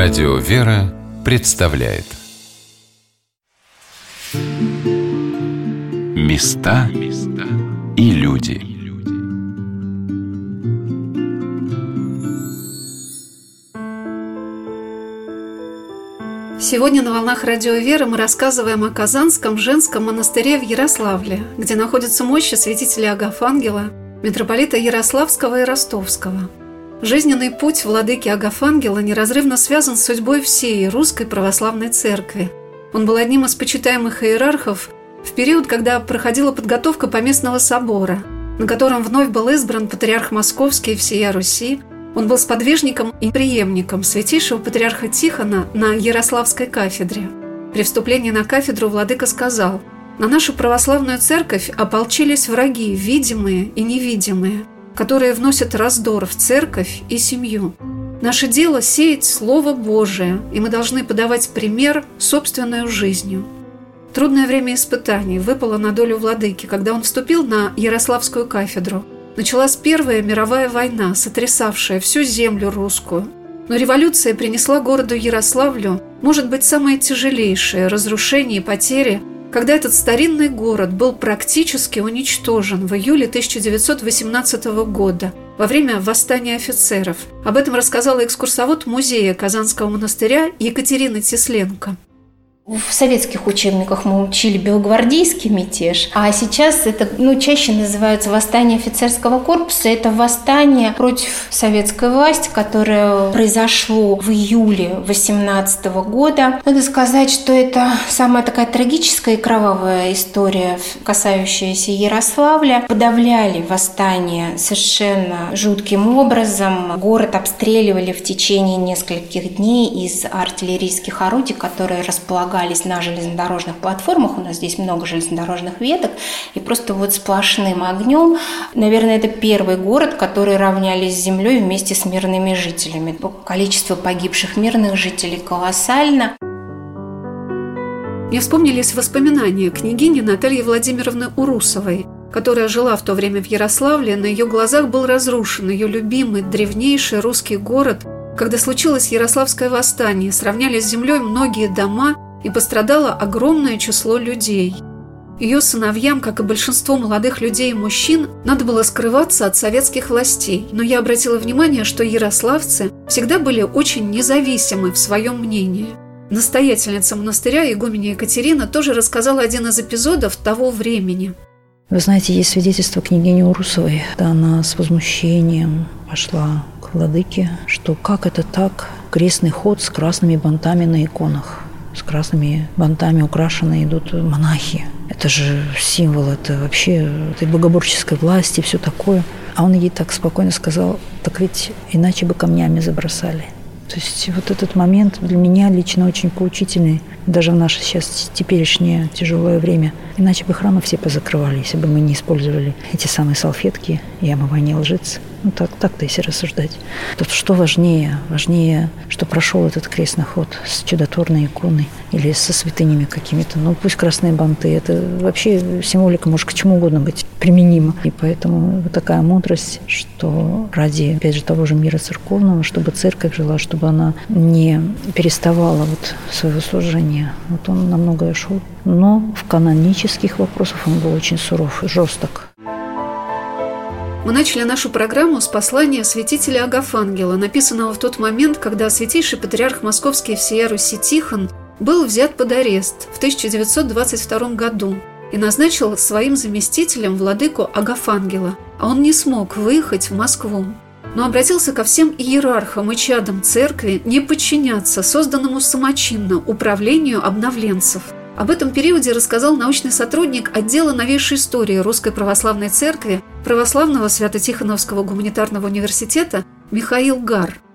Радио «Вера» представляет. Места и люди. Сегодня на «Волнах Радио Веры» мы рассказываем о Казанском женском монастыре в Ярославле, где находятся мощи святителя Агафангела, митрополита Ярославского и Ростовского – Жизненный путь владыки Агафангела неразрывно связан с судьбой всей русской православной церкви. Он был одним из почитаемых иерархов в период, когда проходила подготовка поместного собора, на котором вновь был избран патриарх Московский и всея Руси. Он был сподвижником и преемником святейшего патриарха Тихона на Ярославской кафедре. При вступлении на кафедру владыка сказал «На нашу православную церковь ополчились враги, видимые и невидимые – которые вносят раздор в церковь и семью. Наше дело – сеять Слово Божие, и мы должны подавать пример собственной жизнью. Трудное время испытаний выпало на долю владыки, когда он вступил на Ярославскую кафедру. Началась Первая мировая война, сотрясавшая всю землю русскую. Но революция принесла городу Ярославлю, может быть, самое тяжелейшее разрушение и потери – когда этот старинный город был практически уничтожен в июле 1918 года во время восстания офицеров. Об этом рассказала экскурсовод музея Казанского монастыря Екатерина Тесленко. В советских учебниках мы учили белогвардейский мятеж, а сейчас это ну, чаще называется восстание офицерского корпуса. Это восстание против советской власти, которое произошло в июле 18 года. Надо сказать, что это самая такая трагическая и кровавая история, касающаяся Ярославля. Подавляли восстание совершенно жутким образом. Город обстреливали в течение нескольких дней из артиллерийских орудий, которые располагались располагались на железнодорожных платформах, у нас здесь много железнодорожных веток, и просто вот сплошным огнем, наверное, это первый город, который равнялись с землей вместе с мирными жителями. Количество погибших мирных жителей колоссально. Мне вспомнились воспоминания княгини Натальи Владимировны Урусовой, которая жила в то время в Ярославле, на ее глазах был разрушен ее любимый древнейший русский город, когда случилось Ярославское восстание, сравняли с землей многие дома и пострадало огромное число людей. Ее сыновьям, как и большинство молодых людей и мужчин, надо было скрываться от советских властей, но я обратила внимание, что ярославцы всегда были очень независимы в своем мнении. Настоятельница монастыря игуменя Екатерина тоже рассказала один из эпизодов того времени. Вы знаете, есть свидетельство княгини Урусовой, она с возмущением пошла к владыке, что как это так, крестный ход с красными бантами на иконах – с красными бантами украшенные идут монахи. Это же символ, это вообще этой богоборческой власти, все такое. А он ей так спокойно сказал, так ведь иначе бы камнями забросали. То есть вот этот момент для меня лично очень поучительный, даже в наше сейчас теперешнее тяжелое время. Иначе бы храмы все позакрывали, если бы мы не использовали эти самые салфетки и омывание лжиц. Ну, так, так-то если рассуждать. Тут что важнее? Важнее, что прошел этот крестный ход с чудотворной иконой или со святынями какими-то. Ну, пусть красные банты. Это вообще символика может к чему угодно быть применима. И поэтому вот такая мудрость, что ради, опять же, того же мира церковного, чтобы церковь жила, чтобы она не переставала вот своего служения. Вот он намного шел. Но в канонических вопросах он был очень суров, жесток. Мы начали нашу программу с послания святителя Агафангела, написанного в тот момент, когда святейший патриарх Московский всея Руси Тихон был взят под арест в 1922 году и назначил своим заместителем владыку Агафангела, а он не смог выехать в Москву но обратился ко всем иерархам и чадам церкви не подчиняться созданному самочинно управлению обновленцев – об этом периоде рассказал научный сотрудник отдела новейшей истории Русской Православной Церкви Православного Свято-Тихоновского гуманитарного университета Михаил Гар –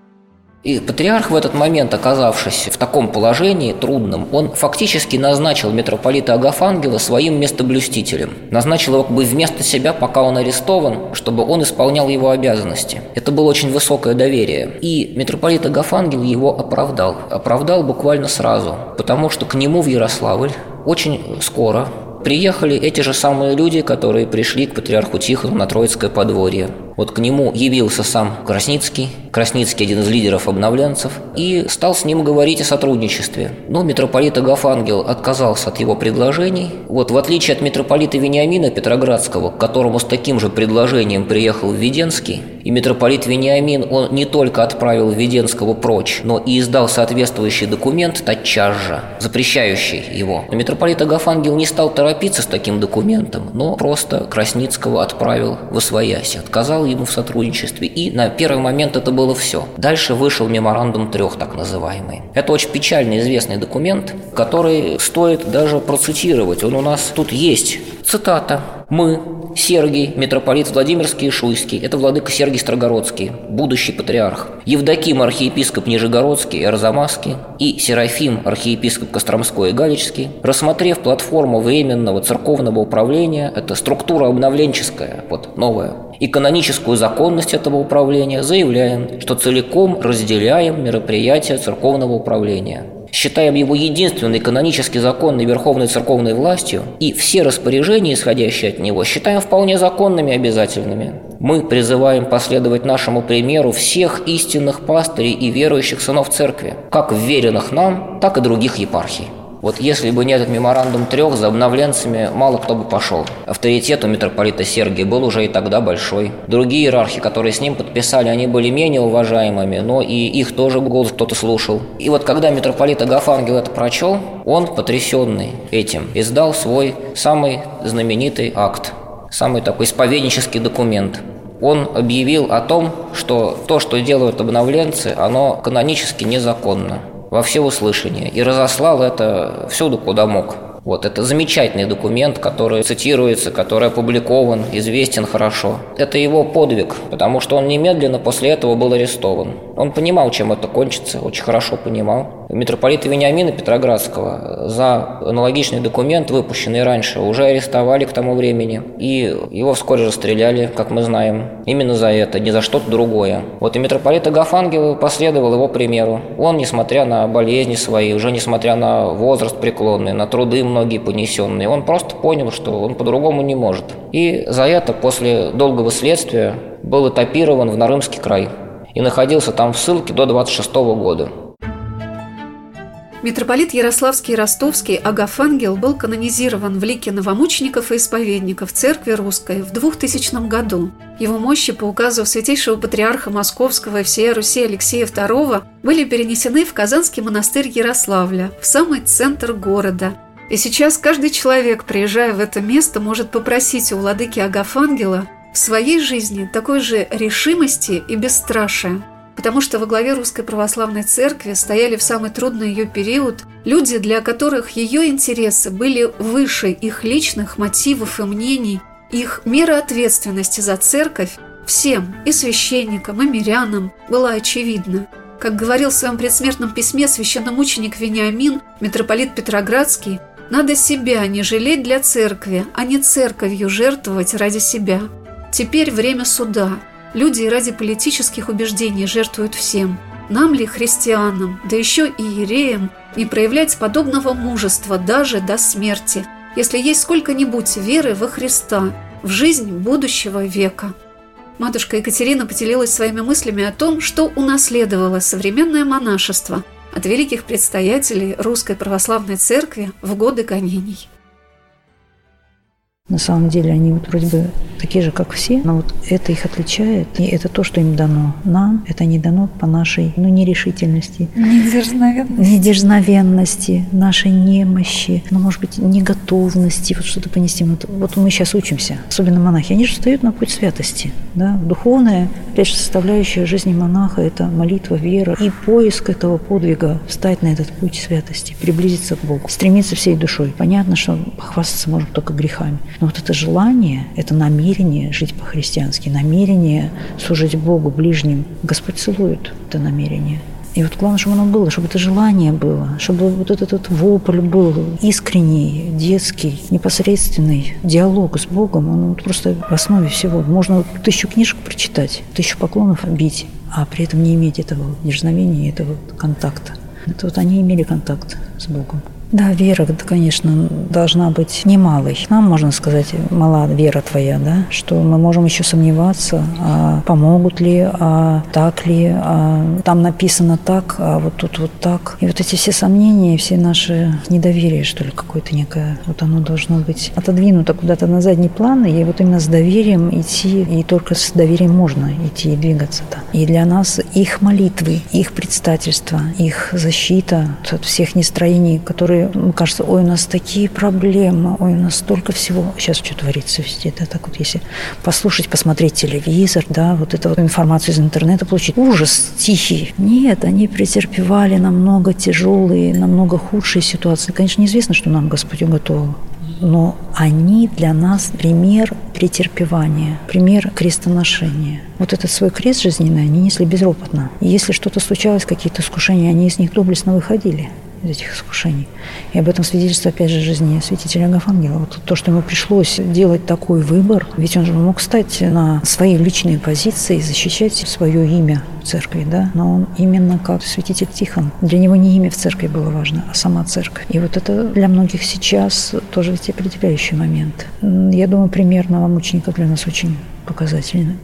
и патриарх в этот момент, оказавшись в таком положении трудном, он фактически назначил митрополита Агафангела своим местоблюстителем. Назначил его как бы вместо себя, пока он арестован, чтобы он исполнял его обязанности. Это было очень высокое доверие. И митрополит Агафангел его оправдал. Оправдал буквально сразу, потому что к нему в Ярославль очень скоро приехали эти же самые люди, которые пришли к патриарху Тихону на Троицкое подворье. Вот к нему явился сам Красницкий, Красницкий один из лидеров обновленцев, и стал с ним говорить о сотрудничестве. Но митрополит Агафангел отказался от его предложений. Вот в отличие от митрополита Вениамина Петроградского, к которому с таким же предложением приехал Введенский, и митрополит Вениамин, он не только отправил Введенского прочь, но и издал соответствующий документ тотчас же, запрещающий его. Но митрополит Агафангел не стал торопиться с таким документом, но просто Красницкого отправил в Освояси, отказал ему в сотрудничестве, и на первый момент это было все. Дальше вышел меморандум трех, так называемый. Это очень печально известный документ, который стоит даже процитировать. Он у нас тут есть. Цитата. «Мы, Сергий, митрополит Владимирский и Шуйский, это владыка Сергий Строгородский, будущий патриарх, Евдоким, архиепископ Нижегородский и Арзамасский, и Серафим, архиепископ Костромской и Галичский, рассмотрев платформу Временного церковного управления, это структура обновленческая, вот новая, и каноническую законность этого управления, заявляем, что целиком разделяем мероприятия церковного управления считаем его единственной канонически законной верховной церковной властью, и все распоряжения, исходящие от него, считаем вполне законными и обязательными. Мы призываем последовать нашему примеру всех истинных пастырей и верующих сынов церкви, как вверенных нам, так и других епархий. Вот если бы не этот меморандум трех, за обновленцами мало кто бы пошел. Авторитет у митрополита Сергия был уже и тогда большой. Другие иерархи, которые с ним подписали, они были менее уважаемыми, но и их тоже голос кто-то слушал. И вот когда митрополит Агафангел это прочел, он, потрясенный этим, издал свой самый знаменитый акт, самый такой исповеднический документ – он объявил о том, что то, что делают обновленцы, оно канонически незаконно во всеуслышание и разослал это всюду, куда мог. Вот, это замечательный документ, который цитируется, который опубликован, известен хорошо. Это его подвиг, потому что он немедленно после этого был арестован. Он понимал, чем это кончится, очень хорошо понимал. Митрополита Вениамина Петроградского за аналогичный документ, выпущенный раньше, уже арестовали к тому времени. И его вскоре расстреляли, как мы знаем, именно за это, не за что-то другое. Вот и митрополит Агафангел последовал его примеру. Он, несмотря на болезни свои, уже несмотря на возраст преклонный, на труды многие понесенные. Он просто понял, что он по-другому не может. И за это после долгого следствия был этапирован в Нарымский край и находился там в ссылке до 26 года. Митрополит Ярославский и Ростовский Агафангел был канонизирован в лике новомучеников и исповедников Церкви Русской в 2000 году. Его мощи по указу Святейшего Патриарха Московского и всея Руси Алексея II были перенесены в Казанский монастырь Ярославля, в самый центр города, и сейчас каждый человек, приезжая в это место, может попросить у владыки Агафангела в своей жизни такой же решимости и бесстрашия. Потому что во главе Русской Православной Церкви стояли в самый трудный ее период люди, для которых ее интересы были выше их личных мотивов и мнений, их мера ответственности за Церковь всем, и священникам, и мирянам, была очевидна. Как говорил в своем предсмертном письме священномученик Вениамин, митрополит Петроградский, надо себя не жалеть для церкви, а не церковью жертвовать ради себя. Теперь время суда. Люди ради политических убеждений жертвуют всем. Нам ли, христианам, да еще и иереям, не проявлять подобного мужества даже до смерти, если есть сколько-нибудь веры во Христа, в жизнь будущего века? Матушка Екатерина поделилась своими мыслями о том, что унаследовало современное монашество – от великих предстоятелей Русской Православной Церкви в годы гонений. На самом деле они вот вроде бы такие же, как все, но вот это их отличает, и это то, что им дано. Нам это не дано по нашей ну, нерешительности. Недержновенности. Недержновенности, нашей немощи, ну, может быть, неготовности, вот что-то понести. Вот, вот мы сейчас учимся, особенно монахи, они же встают на путь святости. Да? Духовная, опять же, составляющая жизни монаха – это молитва, вера и поиск этого подвига, встать на этот путь святости, приблизиться к Богу, стремиться всей душой. Понятно, что похвастаться можно только грехами. Но вот это желание, это намерение жить по-христиански, намерение служить Богу, ближним, Господь целует это намерение. И вот главное, чтобы оно было, чтобы это желание было, чтобы вот этот, этот вопль был искренний, детский, непосредственный диалог с Богом, он вот просто в основе всего. Можно тысячу книжек прочитать, тысячу поклонов бить, а при этом не иметь этого дерзновения, этого контакта. Это вот они имели контакт с Богом. Да, вера, конечно, должна быть немалой. Нам, можно сказать, мала вера твоя, да, что мы можем еще сомневаться, а помогут ли, а так ли, а там написано так, а вот тут вот так. И вот эти все сомнения, все наши недоверие, что ли, какое-то некое, вот оно должно быть отодвинуто куда-то на задний план, и вот именно с доверием идти, и только с доверием можно идти и двигаться-то. И для нас их молитвы, их предстательство, их защита от всех нестроений, которые мне кажется, ой, у нас такие проблемы, ой, у нас столько всего. Сейчас что творится везде, да, так вот если послушать, посмотреть телевизор, да, вот эту вот информацию из интернета получить. Ужас тихий. Нет, они претерпевали намного тяжелые, намного худшие ситуации. Конечно, неизвестно, что нам Господь уготовил но они для нас пример претерпевания, пример крестоношения. Вот этот свой крест жизненный они несли безропотно. И если что-то случалось, какие-то искушения, они из них доблестно выходили из этих искушений. И об этом свидетельствует, опять же, жизни святителя Агафангела. Вот то, что ему пришлось делать такой выбор, ведь он же мог стать на своей личной позиции, защищать свое имя в церкви, да, но он именно как святитель Тихон. Для него не имя в церкви было важно, а сама церковь. И вот это для многих сейчас тоже ведь определяющий момент. Я думаю, пример новомученика для нас очень показательный.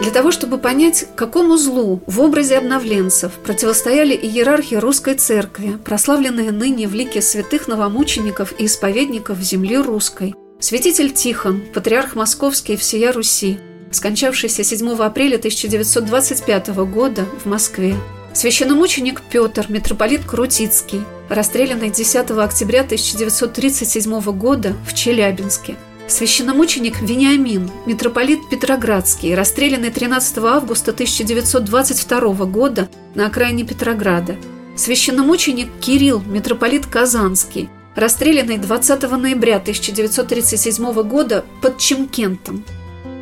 Для того, чтобы понять, какому злу в образе обновленцев противостояли иерархи русской церкви, прославленные ныне в лике святых новомучеников и исповедников земли русской, святитель Тихон, патриарх московский всея Руси, скончавшийся 7 апреля 1925 года в Москве, священномученик Петр, митрополит Крутицкий, расстрелянный 10 октября 1937 года в Челябинске – Священномученик Вениамин, митрополит Петроградский, расстрелянный 13 августа 1922 года на окраине Петрограда. Священномученик Кирилл, митрополит Казанский, расстрелянный 20 ноября 1937 года под Чемкентом.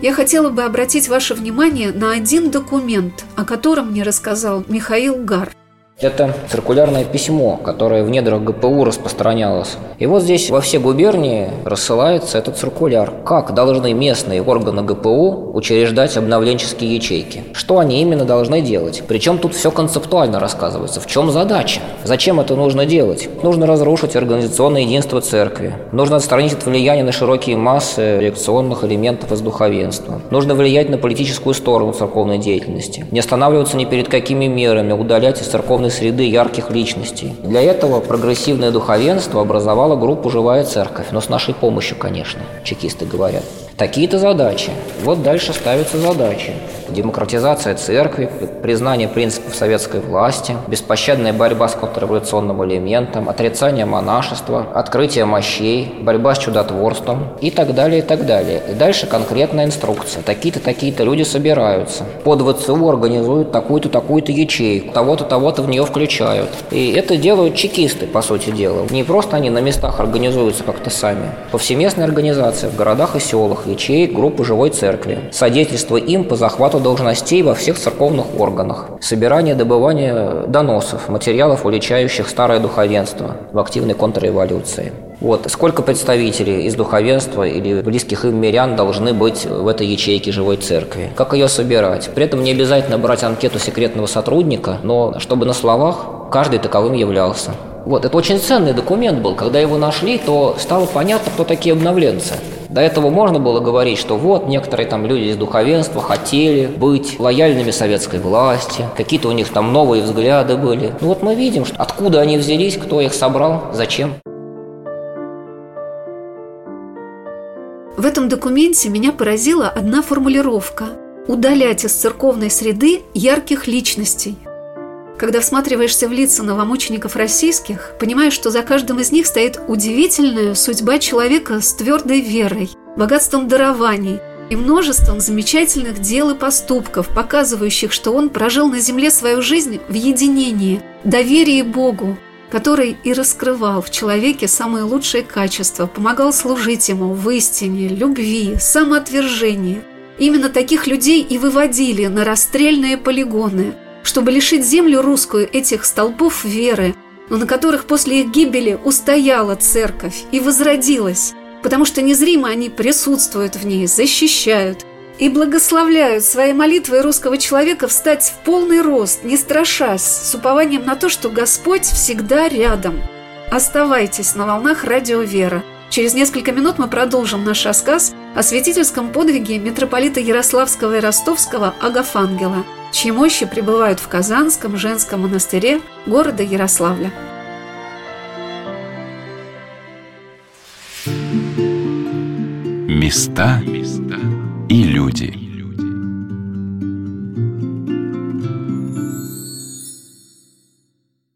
Я хотела бы обратить ваше внимание на один документ, о котором мне рассказал Михаил Гар. Это циркулярное письмо, которое в недрах ГПУ распространялось. И вот здесь во все губернии рассылается этот циркуляр. Как должны местные органы ГПУ учреждать обновленческие ячейки? Что они именно должны делать? Причем тут все концептуально рассказывается. В чем задача? Зачем это нужно делать? Нужно разрушить организационное единство церкви. Нужно отстранить от влияния на широкие массы реакционных элементов из духовенства. Нужно влиять на политическую сторону церковной деятельности. Не останавливаться ни перед какими мерами, удалять из церковной духовной среды ярких личностей. Для этого прогрессивное духовенство образовало группу «Живая церковь», но с нашей помощью, конечно, чекисты говорят. Такие-то задачи. Вот дальше ставятся задачи демократизация церкви, признание принципов советской власти, беспощадная борьба с контрреволюционным элементом, отрицание монашества, открытие мощей, борьба с чудотворством и так далее, и так далее. И дальше конкретная инструкция. Такие-то, такие-то люди собираются. Под ВЦУ организуют такую-то, такую-то ячейку, того-то, того-то в нее включают. И это делают чекисты, по сути дела. Не просто они на местах организуются как-то сами. Повсеместная организация в городах и селах, ячеек, группы живой церкви. Содействие им по захвату должностей во всех церковных органах, собирание добывание доносов, материалов, уличающих старое духовенство в активной контрреволюции. Вот. Сколько представителей из духовенства или близких им мирян должны быть в этой ячейке живой церкви? Как ее собирать? При этом не обязательно брать анкету секретного сотрудника, но чтобы на словах каждый таковым являлся. Вот, это очень ценный документ был. Когда его нашли, то стало понятно, кто такие обновленцы. До этого можно было говорить, что вот некоторые там люди из духовенства хотели быть лояльными советской власти, какие-то у них там новые взгляды были. Ну вот мы видим, что откуда они взялись, кто их собрал, зачем. В этом документе меня поразила одна формулировка – удалять из церковной среды ярких личностей – когда всматриваешься в лица новомучеников российских, понимаешь, что за каждым из них стоит удивительная судьба человека с твердой верой, богатством дарований и множеством замечательных дел и поступков, показывающих, что он прожил на земле свою жизнь в единении, доверии Богу, который и раскрывал в человеке самые лучшие качества, помогал служить ему в истине, любви, самоотвержении. Именно таких людей и выводили на расстрельные полигоны – чтобы лишить землю русскую этих столпов веры, но на которых после их гибели устояла церковь и возродилась, потому что незримо они присутствуют в ней, защищают, и благословляют своей молитвой русского человека встать в полный рост, не страшась, с упованием на то, что Господь всегда рядом. Оставайтесь на волнах радио «Вера». Через несколько минут мы продолжим наш рассказ о святительском подвиге митрополита Ярославского и Ростовского Агафангела, чьи мощи пребывают в Казанском женском монастыре города Ярославля. Места и люди.